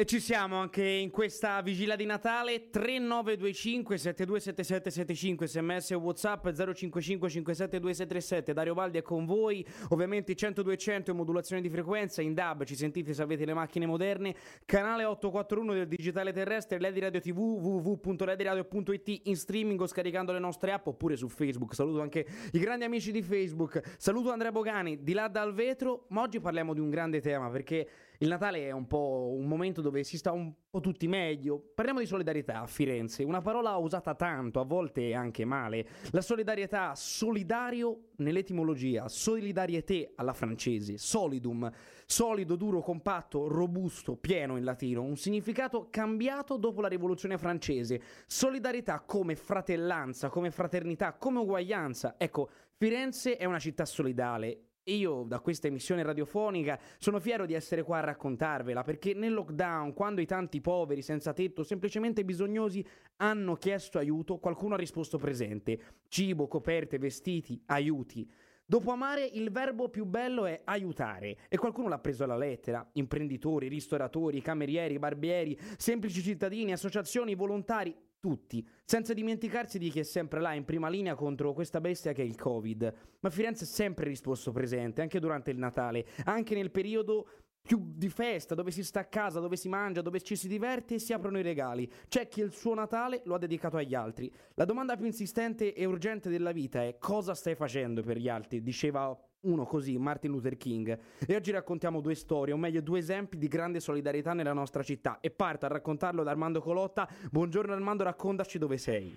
E ci siamo anche in questa vigilia di Natale 3925 727775 sms e whatsapp 055 572637 Dario Baldi è con voi ovviamente 10200 modulazione di frequenza in DAB ci sentite se avete le macchine moderne canale 841 del digitale terrestre Ledi Radio TV www.lediradio.it in streaming o scaricando le nostre app oppure su Facebook. Saluto anche i grandi amici di Facebook. Saluto Andrea Bogani di là dal vetro ma oggi parliamo di un grande tema perché il Natale è un po' un momento dove si sta un po' tutti meglio. Parliamo di solidarietà a Firenze, una parola usata tanto, a volte anche male. La solidarietà, solidario nell'etimologia, solidariete alla francese, solidum, solido, duro, compatto, robusto, pieno in latino, un significato cambiato dopo la rivoluzione francese. Solidarietà come fratellanza, come fraternità, come uguaglianza. Ecco, Firenze è una città solidale io da questa emissione radiofonica sono fiero di essere qua a raccontarvela perché nel lockdown, quando i tanti poveri, senza tetto, semplicemente bisognosi hanno chiesto aiuto, qualcuno ha risposto presente. Cibo, coperte, vestiti, aiuti. Dopo amare, il verbo più bello è aiutare e qualcuno l'ha preso alla lettera. Imprenditori, ristoratori, camerieri, barbieri, semplici cittadini, associazioni, volontari, tutti, senza dimenticarsi di chi è sempre là in prima linea contro questa bestia che è il Covid. Ma Firenze è sempre risposto presente, anche durante il Natale, anche nel periodo più di festa, dove si sta a casa, dove si mangia, dove ci si diverte e si aprono i regali. C'è chi il suo Natale lo ha dedicato agli altri. La domanda più insistente e urgente della vita è cosa stai facendo per gli altri? Diceva uno così, Martin Luther King. E oggi raccontiamo due storie, o meglio due esempi di grande solidarietà nella nostra città. E parto a raccontarlo da Armando Colotta. Buongiorno Armando, raccontaci dove sei.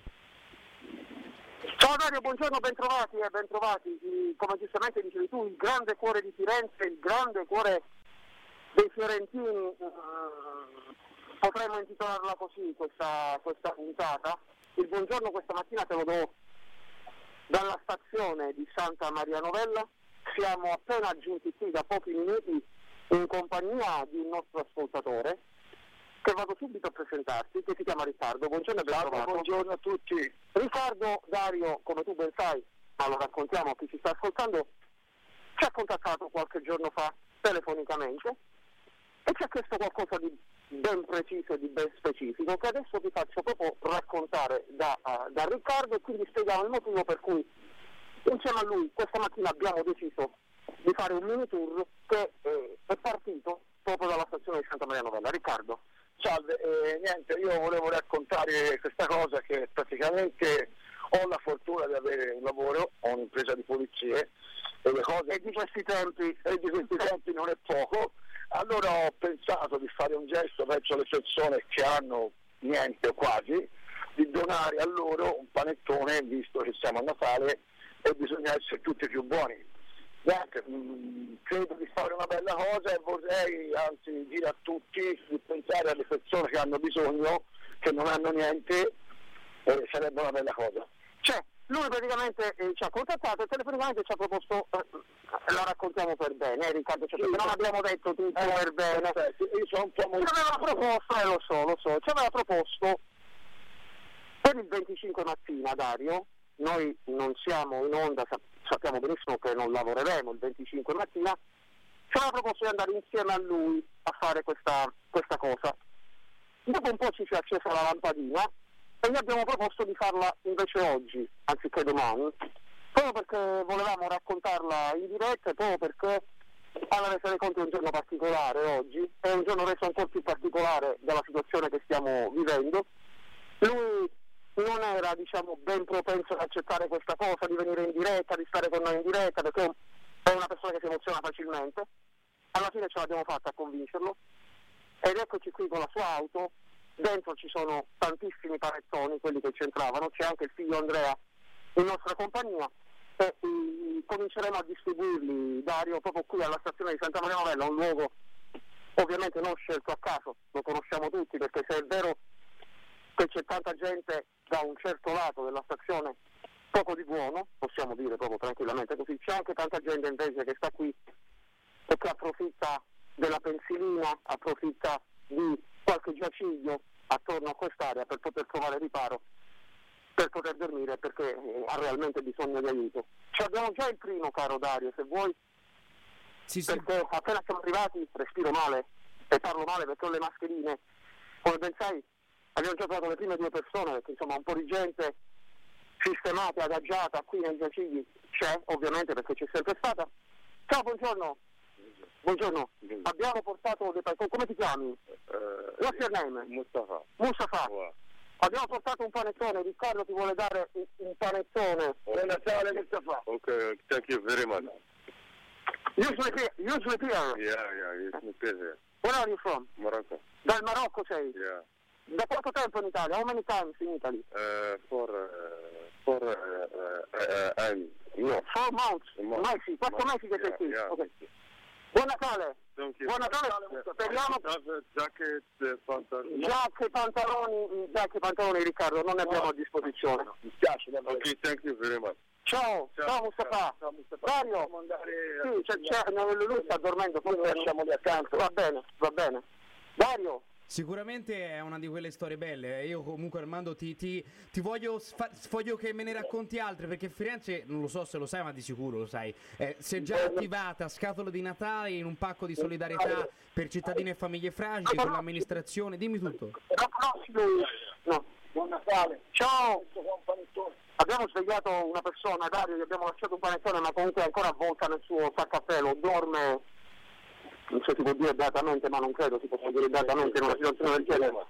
Ciao Dario, buongiorno, bentrovati e bentrovati. Come giustamente dicevi tu, il grande cuore di Firenze, il grande cuore dei fiorentini, eh, potremmo intitolarla così questa, questa puntata. Il buongiorno questa mattina te lo do dalla stazione di Santa Maria Novella. Siamo appena giunti qui da pochi minuti in compagnia di un nostro ascoltatore che vado subito a presentarti, che si chiama Riccardo. Buongiorno e ben buongiorno a tutti. Riccardo Dario, come tu ben sai, ma lo raccontiamo a chi ci sta ascoltando, ci ha contattato qualche giorno fa telefonicamente e ci ha chiesto qualcosa di ben preciso e di ben specifico che adesso ti faccio proprio raccontare da, da Riccardo e quindi spieghiamo il motivo per cui insieme a lui questa mattina abbiamo deciso di fare un mini tour che eh, è partito proprio dalla stazione di Santa Maria Novella. Riccardo. Salve, eh, niente, io volevo raccontare questa cosa che praticamente ho la fortuna di avere un lavoro, ho un'impresa di pulizie e le cose... E di questi tempi, e di questi tempi non è poco allora ho pensato di fare un gesto verso le persone che hanno niente o quasi, di donare a loro un panettone, visto che siamo a Natale e bisogna essere tutti più buoni. Niente, mh, mm, credo di fare una bella cosa e vorrei anzi dire a tutti di pensare alle persone che hanno bisogno, che non hanno niente, eh, sarebbe una bella cosa. Cioè, lui praticamente eh, ci ha contattato e telefonicamente ci ha proposto, eh, la raccontiamo per bene, eh, Riccardo, cioè, sì, non abbiamo detto tutto eh, per bene. io sono un po' molto... Ci aveva proposto, eh lo so, lo so, ci aveva proposto per il 25 mattina, Dario, noi non siamo in onda, sappiamo benissimo che non lavoreremo il 25 mattina, ci aveva proposto di andare insieme a lui a fare questa, questa cosa. Dopo un po' ci si è accesa la lampadina e gli abbiamo proposto di farla invece oggi, anziché domani, proprio perché volevamo raccontarla in diretta e proprio perché alla resa dei conti è un giorno particolare oggi, è un giorno reso ancora più particolare dalla situazione che stiamo vivendo. Lui non era diciamo, ben propenso ad accettare questa cosa, di venire in diretta, di stare con noi in diretta, perché è una persona che si emoziona facilmente. Alla fine ce l'abbiamo fatta a convincerlo. Ed eccoci qui con la sua auto. Dentro ci sono tantissimi panettoni, quelli che c'entravano, c'è anche il figlio Andrea in nostra compagnia. E um, cominceremo a distribuirli, Dario, proprio qui alla stazione di Santa Maria Novella, un luogo ovviamente non scelto a caso, lo conosciamo tutti perché se è vero che c'è tanta gente da un certo lato della stazione poco di buono, possiamo dire proprio tranquillamente così, c'è anche tanta gente invece che sta qui e che approfitta della pensilina, approfitta di qualche giaciglio attorno a quest'area per poter trovare riparo, per poter dormire perché eh, ha realmente bisogno di aiuto. Ci abbiamo già il primo, caro Dario, se vuoi, sì, sì. perché appena siamo arrivati respiro male. e parlo male perché ho le mascherine, come ben sai abbiamo già trovato le prime due persone perché insomma un po' di gente sistemata, adagiata qui nei giacigli c'è ovviamente perché c'è sempre stata. Ciao, buongiorno. Buongiorno. Abbiamo portato dei panettoni. Come ti chiami? Uh, What's your name? Mustafa. Mustafa. Wow. Abbiamo portato un panettone, Riccardo ti vuole dare un, un panettone. Buon Natale Mustafa. Okay, thank you very much. Usually here, usually here. Yeah, yeah, my pleasure. Where are you from? Morocco. Dal Marocco sei? Yeah. Da quanto tempo in Italia? How many times in Italy? Uh, for uh, for uh, uh, uh, and no. Four months. Mo- Mesi, quattro mesi che sei yeah, qui. yeah. Buon Natale. Buon Natale, speriamo uh, pantalone. giacche, pantaloni, giacche, pantaloni Riccardo, non ne abbiamo a disposizione. Mi spiace. Ok, thank you very much. Ciao, ciao, Mustafa. Dario, sì, c'è, c'è, lui sta dormendo, poi lasciamoli accanto. Va bene, va bene. Dario, Sicuramente è una di quelle storie belle. Io comunque Armando ti, ti- ti voglio, sfa- voglio che me ne racconti altre perché Firenze, non lo so se lo sai, ma di sicuro lo sai, eh, si è già attivata scatola di Natale in un pacco di solidarietà per cittadini e famiglie fragili con l'amministrazione. Dimmi tutto. no. Buon Natale. Ciao. Abbiamo svegliato una persona, Dario, gli abbiamo lasciato un panettone, ma comunque è ancora avvolta nel suo pelo, dorme, non so si può dire beatamente, ma non credo si possa dire beatamente in una situazione del genere.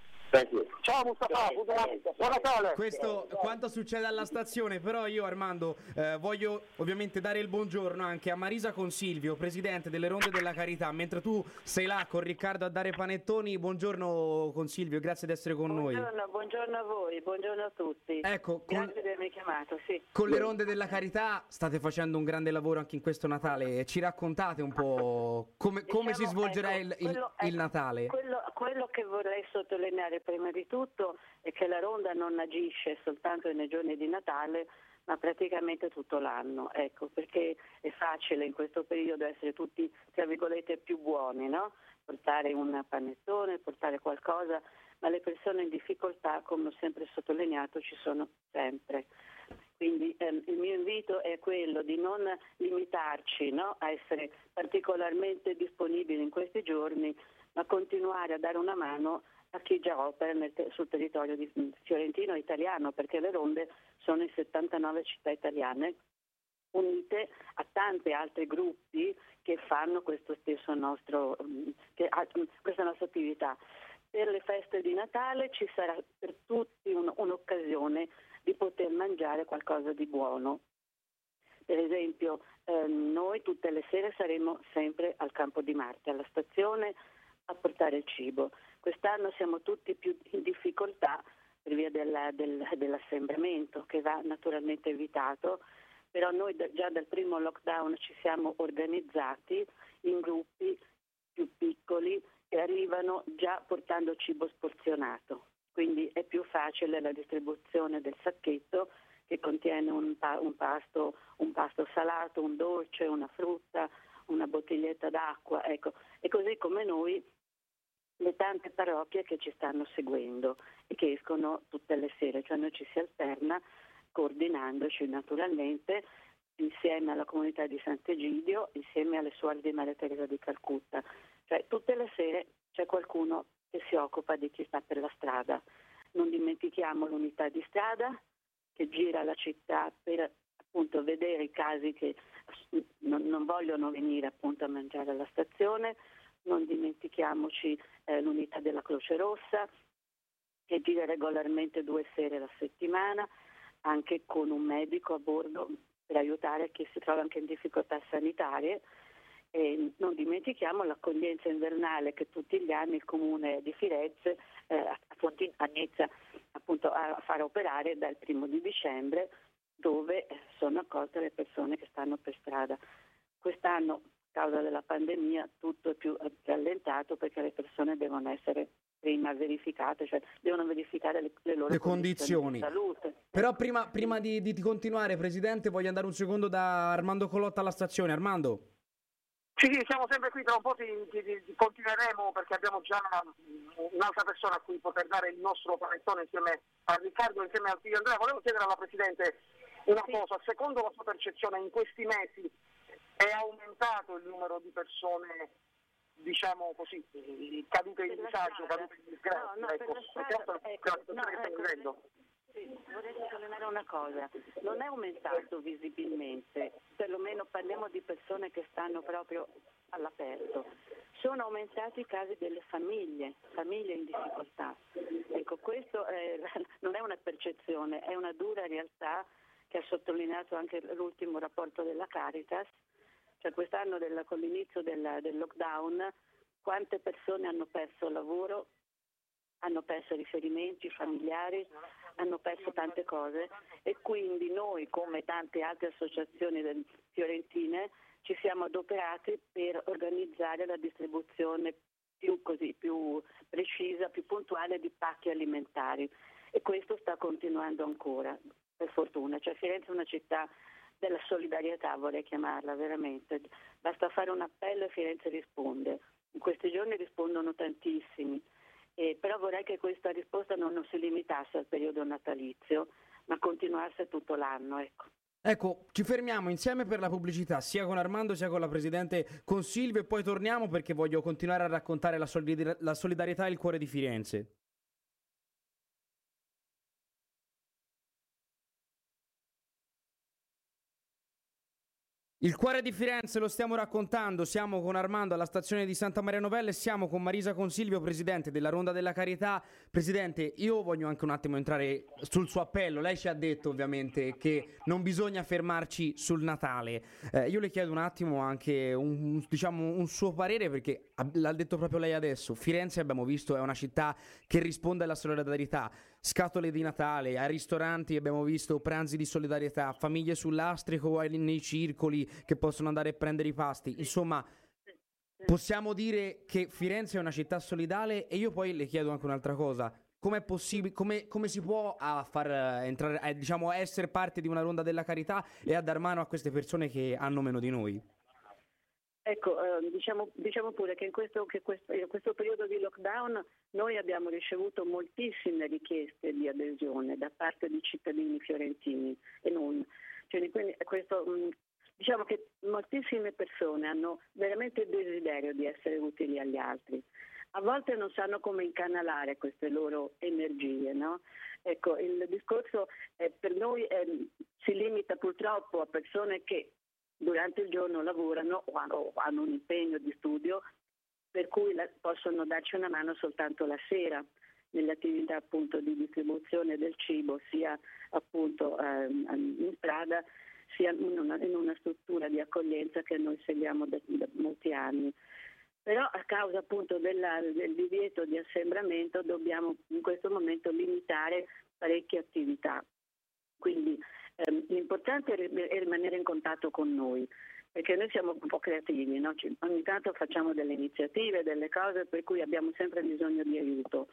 Ciao Mustafa, buon Natale. Questo quanto succede alla stazione, però io Armando eh, voglio ovviamente dare il buongiorno anche a Marisa Consilvio, presidente delle Ronde della Carità, mentre tu sei là con Riccardo a dare panettoni. Buongiorno Consilvio, grazie di essere con noi. Buongiorno, buongiorno a voi, buongiorno a tutti. Ecco, con, Grazie di avermi chiamato, sì. con le Ronde della Carità state facendo un grande lavoro anche in questo Natale. Ci raccontate un po' come, come si Diciamo, svolgerà ecco, il, il- quello- il ecco, Natale? Quello, quello che vorrei sottolineare prima di tutto è che la ronda non agisce soltanto nei giorni di Natale, ma praticamente tutto l'anno, ecco, perché è facile in questo periodo essere tutti, tra virgolette, più buoni, no? Portare un panettone, portare qualcosa, ma le persone in difficoltà, come ho sempre sottolineato, ci sono sempre. Quindi ehm, il mio invito è quello di non limitarci no, a essere particolarmente disponibili in questi giorni, ma continuare a dare una mano a chi già opera nel sul territorio fiorentino italiano, perché le ronde sono in 79 città italiane unite a tanti altri gruppi che fanno nostro, che questa nostra attività. Per le feste di Natale ci sarà per tutti un- un'occasione di poter mangiare qualcosa di buono. Per esempio, ehm, noi tutte le sere saremo sempre al Campo di Marte, alla stazione, a portare il cibo. Quest'anno siamo tutti più in difficoltà per via della- del- dell'assembramento che va naturalmente evitato, però noi da- già dal primo lockdown ci siamo organizzati in gruppi più piccoli che arrivano già portando cibo sporzionato, quindi è più facile la distribuzione del sacchetto che contiene un, pa- un pasto, un pasto salato, un dolce, una frutta, una bottiglietta d'acqua, ecco. E così come noi le tante parrocchie che ci stanno seguendo e che escono tutte le sere, cioè noi ci si alterna coordinandoci naturalmente insieme alla comunità di Sant'Egidio, insieme alle suore di Maria Teresa di Calcutta. Cioè tutte le sere c'è qualcuno che si occupa di chi sta per la strada. Non dimentichiamo l'unità di strada che gira la città per appunto vedere i casi che non, non vogliono venire appunto a mangiare alla stazione, non dimentichiamoci eh, l'unità della Croce Rossa che gira regolarmente due sere alla settimana, anche con un medico a bordo per aiutare chi si trova anche in difficoltà sanitarie. E non dimentichiamo l'accoglienza invernale che tutti gli anni il comune di Firenze eh, a- inizia appunto a fare operare dal primo di dicembre dove eh, sono accolte le persone che stanno per strada. Quest'anno, causa della pandemia, tutto è più rallentato perché le persone devono essere prima verificate, cioè devono verificare le, le loro Le condizioni. di salute. Però prima, prima di, di continuare, Presidente, voglio andare un secondo da Armando Colotta alla stazione. Armando, Sì, sì, siamo sempre qui, tra un po' ti, ti- ti- continueremo perché abbiamo già una- un'altra persona a cui poter dare il nostro panettone insieme a Riccardo insieme al figlio Andrea. Volevo chiedere alla Presidente una cosa, secondo la sua percezione in questi mesi è aumentato il numero di persone diciamo così, cadute in disagio, cadute in disgrazia. No, no, ecco, strada, ecco, no, ecco, sì, vorrei sottolineare una cosa, non è aumentato visibilmente, perlomeno parliamo di persone che stanno proprio all'aperto, sono aumentati i casi delle famiglie, famiglie in difficoltà. Ecco, questo è, non è una percezione, è una dura realtà che ha sottolineato anche l'ultimo rapporto della Caritas, cioè quest'anno della, con l'inizio del, del lockdown quante persone hanno perso lavoro, hanno perso riferimenti familiari, hanno perso tante cose e quindi noi come tante altre associazioni fiorentine ci siamo adoperati per organizzare la distribuzione più, così, più precisa, più puntuale di pacchi alimentari e questo sta continuando ancora, per fortuna. Cioè Firenze è una città della solidarietà, vorrei chiamarla veramente. Basta fare un appello e Firenze risponde. In questi giorni rispondono tantissimi, eh, però vorrei che questa risposta non, non, si limitasse al periodo natalizio, ma continuasse tutto l'anno. Ecco. Ecco, ci fermiamo insieme per la pubblicità, sia con Armando sia con la Presidente, con Silvio e poi torniamo perché voglio continuare a raccontare la, solidar- la solidarietà e il cuore di Firenze. Il cuore di Firenze lo stiamo raccontando, siamo con Armando alla stazione di Santa Maria Novella e siamo con Marisa Consilvio, presidente della Ronda della Carità. Presidente, io voglio anche un attimo entrare sul suo appello. Lei ci ha detto ovviamente che non bisogna fermarci sul Natale. Eh, io le chiedo un attimo anche un, diciamo, un suo parere perché l'ha detto proprio lei adesso. Firenze abbiamo visto è una città che risponde alla solidarietà scatole di Natale, ai ristoranti abbiamo visto pranzi di solidarietà, famiglie sull'astrico nei circoli che possono andare a prendere i pasti. Insomma, possiamo dire che Firenze è una città solidale e io poi le chiedo anche un'altra cosa. Possibile, come, come si può a far eh, entrare, a, diciamo, essere parte di una ronda della carità e a dar mano a queste persone che hanno meno di noi? Ecco, eh, diciamo, diciamo, pure che in questo, che questo, in questo, periodo di lockdown noi abbiamo ricevuto moltissime richieste di adesione da parte di cittadini fiorentini e non. Cioè, questo, mm, diciamo che moltissime persone hanno veramente il desiderio di essere utili agli altri. A volte non sanno come incanalare queste loro energie, no? Ecco, il discorso eh, per noi eh, si limita purtroppo a persone che durante il giorno lavorano o hanno, hanno un impegno di studio per cui la, possono darci una mano soltanto la sera nelle attività appunto di distribuzione del cibo sia appunto eh, in strada sia in una, in una, struttura di accoglienza che noi seguiamo da, da molti anni. Però a causa appunto della, del divieto di assembramento dobbiamo in questo momento limitare parecchie attività. Quindi eh, l'importante è rimanere in contatto con noi, perché noi siamo un po' creativi, no? ogni tanto facciamo delle iniziative, delle cose per cui abbiamo sempre bisogno di aiuto,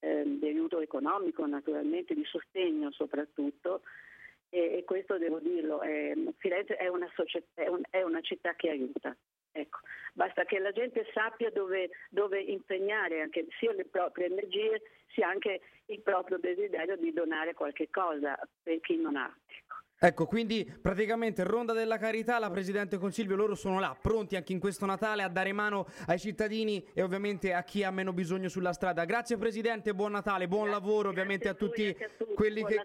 eh, di aiuto economico naturalmente, di sostegno soprattutto. E, e questo devo dirlo, è, Firenze è una, società, è, un, è una città che aiuta. Ecco, basta che la gente sappia dove, dove, impegnare anche sia le proprie energie sia anche il proprio desiderio di donare qualche cosa per chi non ha. Ecco. Quindi praticamente Ronda della Carità, la Presidente Consiglio, loro sono là, pronti anche in questo Natale a dare mano ai cittadini e ovviamente a chi ha meno bisogno sulla strada. Grazie Presidente, buon Natale, buon grazie, lavoro ovviamente a tutti, a tutti, quelli, che,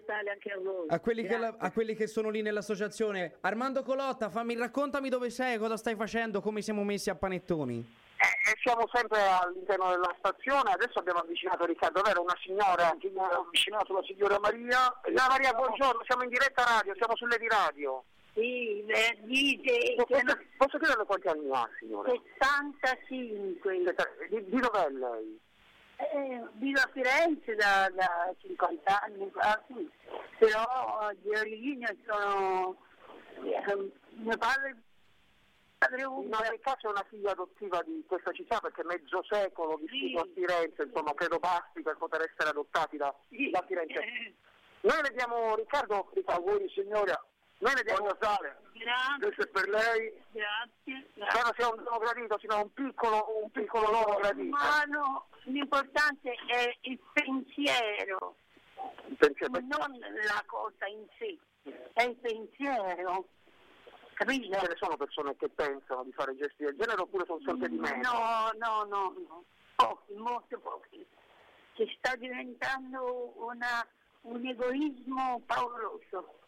a, quelli che, a quelli che sono lì nell'associazione. Armando Colotta, fammi, raccontami dove sei, cosa stai facendo, come siamo messi a panettoni. Eh, siamo sempre all'interno della stazione, adesso abbiamo avvicinato Riccardo, vero? Una signora, abbiamo avvicinato la signora Maria. Signora Maria, buongiorno, siamo in diretta radio, siamo sulle di radio. Sì, dice... Posso, posso chiederle quanti anni ha, signora? 75. Di, di dov'è lei? Eh, vivo a Firenze da, da 50 anni quasi, però di origine sono... Eh, mio padre in ogni caso è una figlia adottiva di questa città perché mezzo secolo vissuto sì. a Firenze, insomma, credo basti per poter essere adottati da, sì. da Firenze. Eh. Noi vediamo Riccardo, auguri signora, noi vediamo Natale. Grazie. Questo è per lei. Grazie. grazie. Non sia un dono gradito, sino un piccolo, un piccolo dono gradito. Ma no, l'importante è il pensiero, il pensiero. non la cosa in sé, è il pensiero. Capito? Ce ne sono persone che pensano di fare gesti del genere oppure sono sempre di meno? No, no, no, no. Pochi, molto pochi. Che sta diventando una, un egoismo pauroso.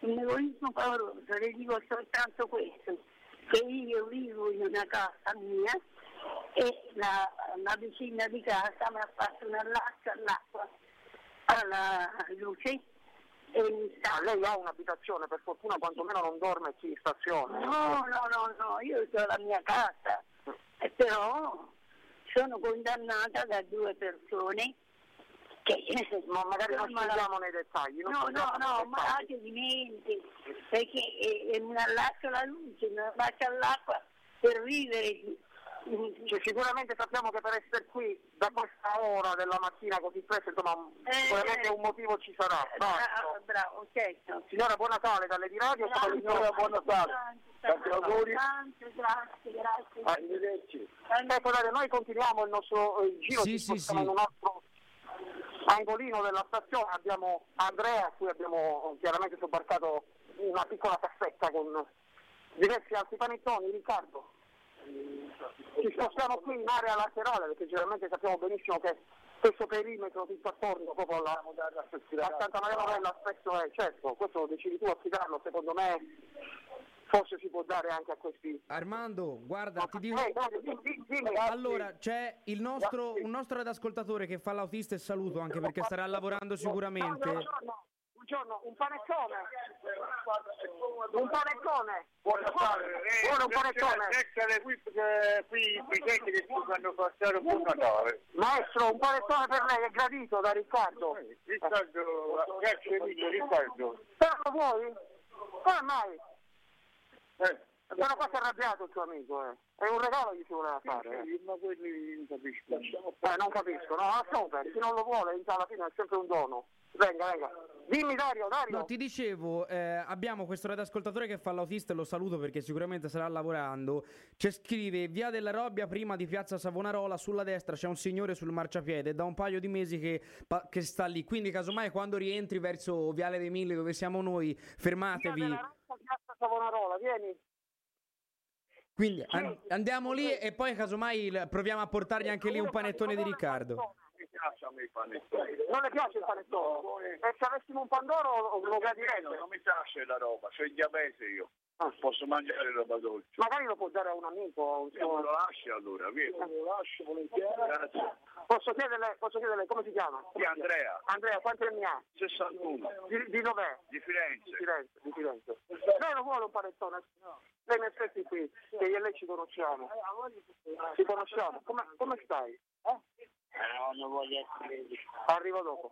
Un egoismo pauroso. Le dico soltanto questo, che io vivo in una casa mia e la, la vicina di casa mi ha fatto un allaccio all'acqua, alla luce e mi Ah, lei ha un'abitazione, per fortuna quantomeno non dorme qui in stazione. No, no, no, no, io ho la mia casa, e però sono condannata da due persone che... Ma magari non Ma la- scendiamo nei dettagli. No, no, scendiamo no, ma anche di mente, perché è, è un allaccio alla luce, un allaccio all'acqua per vivere. Cioè, sicuramente sappiamo che per essere qui da questa ora della mattina così presto, insomma, un- Eh, sicuramente un motivo ci sarà. Bravo, Basta. bravo, certo. Signora, buon Natale dalle di radio. Grazie, signora, buon Natale. Tanti auguri. Grazie, grazie, grazie. Arrivederci. Ecco, Dario, noi continuiamo il nostro eh, giro, Sì, ci sì, sì. in un altro angolino della stazione, abbiamo Andrea, a cui abbiamo chiaramente sobbarcato una piccola cassetta con diversi altri panettoni, Riccardo. Ci spostiamo qui in area laterale perché generalmente sappiamo benissimo che questo perimetro tutto attorno proprio alla, a Santa Maria Novella spesso è, certo, questo lo decidi tu a affidarlo, secondo me forse si può dare anche a questi Armando, guarda, ti dico... eh, dimmi, dimmi, dimmi. Allora, c'è il nostro, un nostro ascoltatore che fa l'autista e saluto anche perché starà lavorando sicuramente. Buongiorno, buongiorno, un panettone. Un panettone. Eh, Buono un panettone. Essere qui, eh, qui presenti che passare un buon Natale. Maestro, un panettone per lei è gradito da Riccardo. Riccardo, grazie mille Riccardo. Però vuoi? Come mai? Eh, Però qua si è arrabbiato il suo amico, eh. È un regalo che ci voleva fare. eh. ma quelli non capisco. Eh, non capisco, no, lasciamo perdere, chi non lo vuole, alla fine è sempre un dono. Venga, venga. Dimmi Dario, Dario. No, ti dicevo, eh, abbiamo questo radioascoltatore che fa l'autista e lo saluto perché sicuramente sarà lavorando. Ci scrive: Via della Robbia, prima di piazza Savonarola, sulla destra c'è un signore sul marciapiede. Da un paio di mesi che, pa- che sta lì. Quindi, casomai, quando rientri verso Viale dei Mille, dove siamo noi, Via fermatevi. della Rocca, piazza Savonarola, vieni. Quindi an- andiamo lì e poi, casomai, proviamo a portargli anche lì un panettone di Riccardo. Mi piace a me i panettoni. Non le piace il panettone? E se avessimo un pandoro lo gradirei. Non mi piace la roba, c'ho il diabete io. Non posso mangiare roba dolce. Magari lo può dare a un amico. Se suo- lo lasci allora, via. lo lascio volentieri. Grazie. Posso chiederle, posso chiederle come si chiama? Sì, Andrea, Andrea, quanti anni ha? 61, Di, di dov'è? di Di Firenze. Firenze, di Firenze. Lei non vuole un panettone? Lei in effetti qui, che io e lei ci conosciamo. Ci conosciamo. Come, come stai? Eh? Non voglio essere... Arrivo dopo.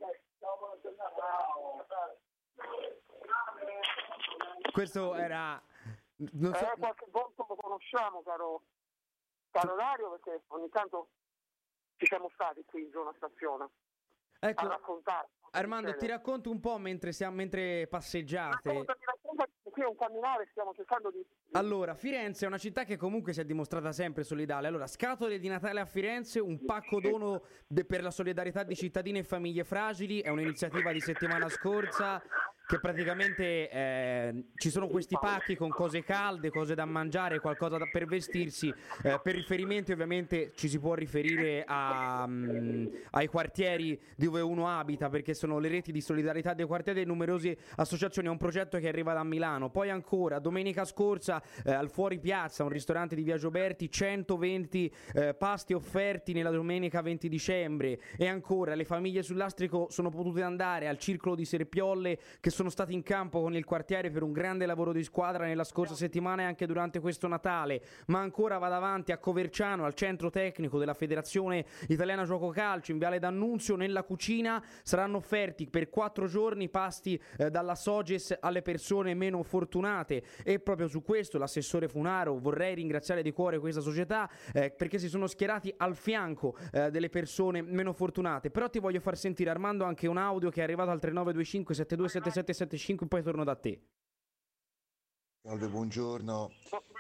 Questo era. Non so, Eh, qualche volta lo conosciamo, caro, caro Dario, perché ogni tanto ci siamo stati qui in zona stazione a ecco, raccontare. Armando, ti racconto un po' mentre, siamo, mentre passeggiate. Raccontami, qui è un camminare, stiamo cercando di... Allora, Firenze è una città che comunque si è dimostrata sempre solidale. Allora, scatole di Natale a Firenze, un pacco dono de- per la solidarietà di cittadini e famiglie fragili, è un'iniziativa di settimana scorsa che praticamente eh, ci sono questi pacchi con cose calde, cose da mangiare, qualcosa da- per vestirsi. Eh, per riferimenti ovviamente ci si può riferire a, mm, ai quartieri dove uno abita perché sono le reti di solidarietà dei quartieri e numerose associazioni. È un progetto che arriva da Milano. Poi ancora, domenica scorsa eh, al Fuori Piazza, un ristorante di Via Gioberti, 120 eh, pasti offerti nella domenica 20 dicembre. E ancora, le famiglie sull'astrico sono potute andare al circolo di Serpiolle che sono stati in campo con il quartiere per un grande lavoro di squadra nella scorsa settimana e anche durante questo Natale. Ma ancora vado avanti a Coverciano, al centro tecnico della Federazione Italiana Gioco Calcio, in Viale D'Annunzio, nella cucina saranno offerti per quattro giorni pasti eh, dalla Soges alle persone meno fortunate. E proprio su questo l'assessore Funaro vorrei ringraziare di cuore questa società eh, perché si sono schierati al fianco eh, delle persone meno fortunate. Però ti voglio far sentire Armando anche un audio che è arrivato al 3925 727775 poi torno da te. Salve, buongiorno.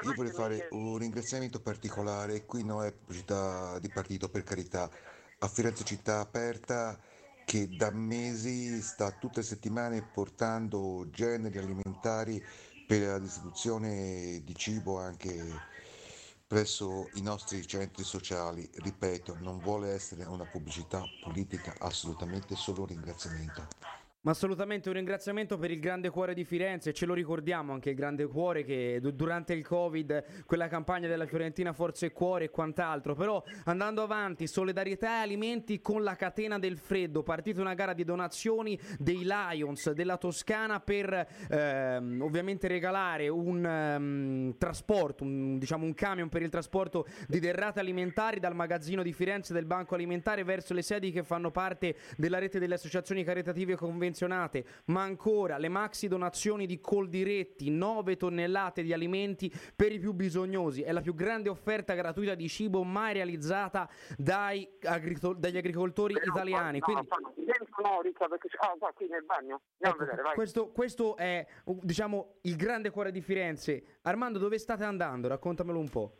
Io vorrei fare un ringraziamento particolare, qui non è pubblicità di partito per carità, a Firenze Città Aperta che da mesi sta tutte le settimane portando generi alimentari per la distribuzione di cibo anche presso i nostri centri sociali. Ripeto, non vuole essere una pubblicità politica, assolutamente solo un ringraziamento. Ma assolutamente un ringraziamento per il grande cuore di Firenze, ce lo ricordiamo anche il grande cuore che durante il Covid, quella campagna della Fiorentina Forze e Cuore e quant'altro, però andando avanti, solidarietà e alimenti con la catena del freddo, partita una gara di donazioni dei Lions della Toscana per ehm, ovviamente regalare un um, trasporto, un, diciamo un camion per il trasporto di derrate alimentari dal magazzino di Firenze del Banco Alimentare verso le sedi che fanno parte della rete delle associazioni caritative convenzionate menzionate, ma ancora le maxi donazioni di Coldiretti, 9 tonnellate di alimenti per i più bisognosi. È la più grande offerta gratuita di cibo mai realizzata dai agricol- dagli agricoltori Però, italiani. No, Quindi, no, no, Ricca, perché ah, qua qui nel bagno. Andiamo ecco, vedere, questo, questo è diciamo il grande cuore di Firenze. Armando, dove state andando? Raccontamelo un po'.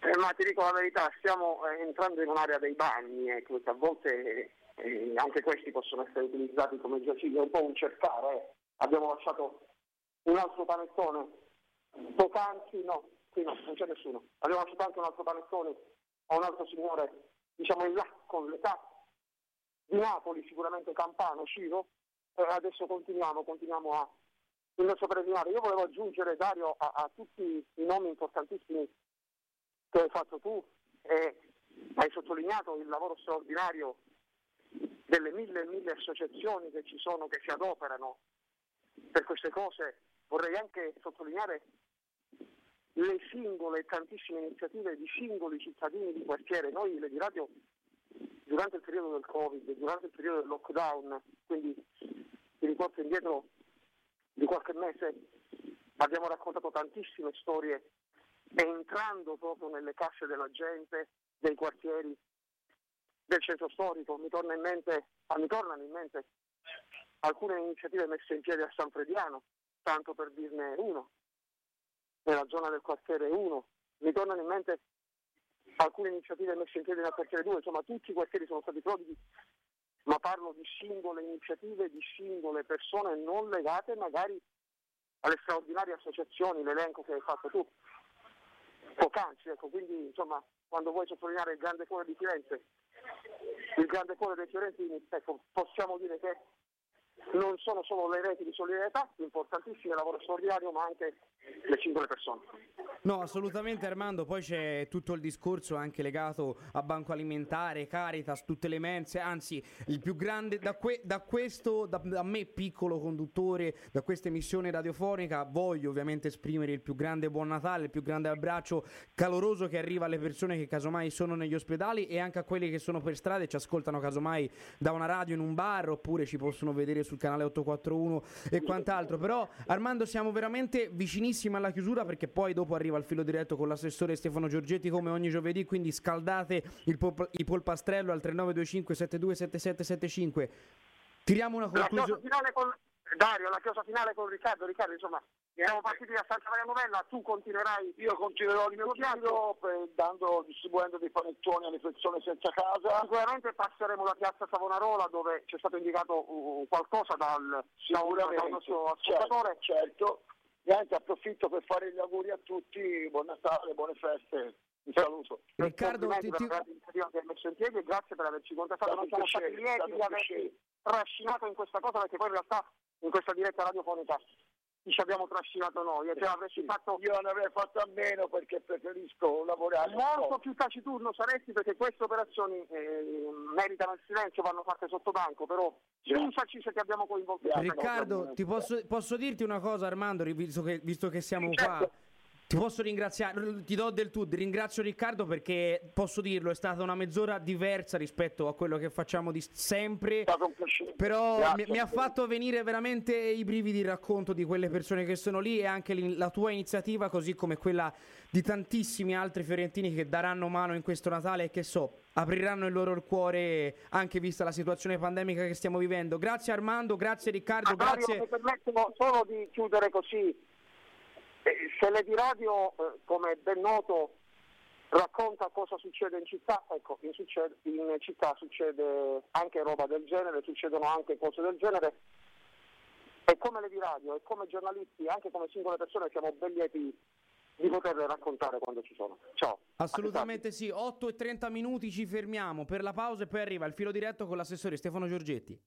Eh, ma ti dico la verità, stiamo eh, entrando in un'area dei bagni, ecco, a volte eh, anche questi possono essere utilizzati come giaciglio, un po' un cercare. eh. Abbiamo lasciato un altro panettone, poc'anzi no, qui no, non c'è nessuno. Abbiamo lasciato anche un altro panettone a un altro signore, diciamo in là, con l'età di Napoli, sicuramente Campano, Ciro, e adesso continuiamo, continuiamo a il nostro peregrinato. Io volevo aggiungere, Dario, a, a tutti i nomi importantissimi che hai fatto tu e hai sottolineato il lavoro straordinario delle mille e mille associazioni che ci sono, che si adoperano per queste cose, vorrei anche sottolineare le singole e tantissime iniziative di singoli cittadini di quartiere. Noi, le di radio, durante il periodo del Covid, durante il periodo del lockdown, quindi ti riporto indietro di qualche mese, abbiamo raccontato tantissime storie entrando proprio nelle casse della gente, dei quartieri, del centro storico. Mi, torna in mente, mi tornano in mente alcune iniziative messe in piedi a San Frediano, tanto per dirne uno, nella zona del quartiere 1. Mi tornano in mente alcune iniziative messe in piedi nel quartiere 2, insomma tutti i quartieri sono stati prodighi, ma parlo di singole iniziative, di singole persone non legate magari alle straordinarie associazioni, l'elenco che hai fatto tu poc'anzi, ecco, quindi insomma quando vuoi sottolineare il grande cuore di Firenze, il grande cuore dei fiorentini, ecco, possiamo dire che non sono solo le reti di solidarietà, importantissime, il lavoro straordinario, ma anche le singole persone. No, assolutamente Armando, poi c'è tutto il discorso anche legato a Banco Alimentare, Caritas, tutte le mense, anzi il più grande, da, que- da questo, da, da, me piccolo conduttore, da questa emissione radiofonica, voglio ovviamente esprimere il più grande buon Natale, il più grande abbraccio caloroso che arriva alle persone che casomai sono negli ospedali e anche a quelli che sono per strada e ci ascoltano casomai da una radio in un bar oppure ci possono vedere sul canale 841 e quant'altro. Però Armando siamo veramente vicinissimi alla chiusura perché poi dopo arriva il filo diretto con l'assessore Stefano Giorgetti come ogni giovedì, quindi scaldate il, pol- il polpastrello al 3925 727775. Tiriamo una conclusione. Con... Dario, la chiosa finale con Riccardo. Riccardo, insomma, siamo partiti da Santa Maria Novella, tu continuerai. Io continuerò il mio giro dando, distribuendo dei panettoni alle persone senza casa. Sicuramente passeremo la piazza Savonarola dove ci è stato indicato uh, qualcosa dal, da un, da un nostro ascoltatore. Certo, certo. Niente, approfitto per fare gli auguri a tutti, buon Natale, buone feste. Un saluto. Riccardo, ti, ti... e grazie per averci contattato. Noi siamo stati lieti di averci trascinato in questa cosa perché poi in realtà in questa diretta radiofonica ci abbiamo trascinato noi. Cioè, avresti fatto... Io ne avrei fatto a meno perché preferisco lavorare. Molto più taciturno saresti perché queste operazioni eh, meritano il silenzio, vanno fatte sotto banco, però scusaci se ti abbiamo coinvolto. Riccardo, ti posso, posso, dirti una cosa Armando, visto che, visto che siamo certo. qua? Ti posso ringraziare, ti do del tu, ringrazio Riccardo perché posso dirlo, è stata una mezz'ora diversa rispetto a quello che facciamo di sempre, però mi, mi, ha fatto venire veramente i brividi il racconto di quelle persone che sono lì e anche la tua iniziativa, così come quella di tantissimi altri fiorentini che daranno mano in questo Natale e che so, apriranno il loro cuore anche vista la situazione pandemica che stiamo vivendo. Grazie Armando, grazie Riccardo, ah, Mario, grazie. Mi permetto solo di chiudere così se Lady Radio, eh, come ben noto, racconta cosa succede in città, ecco, in, succede, in, città succede anche roba del genere, succedono anche cose del genere. E come le di radio e come giornalisti, anche come singole persone, siamo ben lieti di poterle raccontare quando ci sono. Ciao. Assolutamente sì, 8 e 30 minuti ci fermiamo per la pausa e poi arriva il filo diretto con l'assessore Stefano Giorgetti.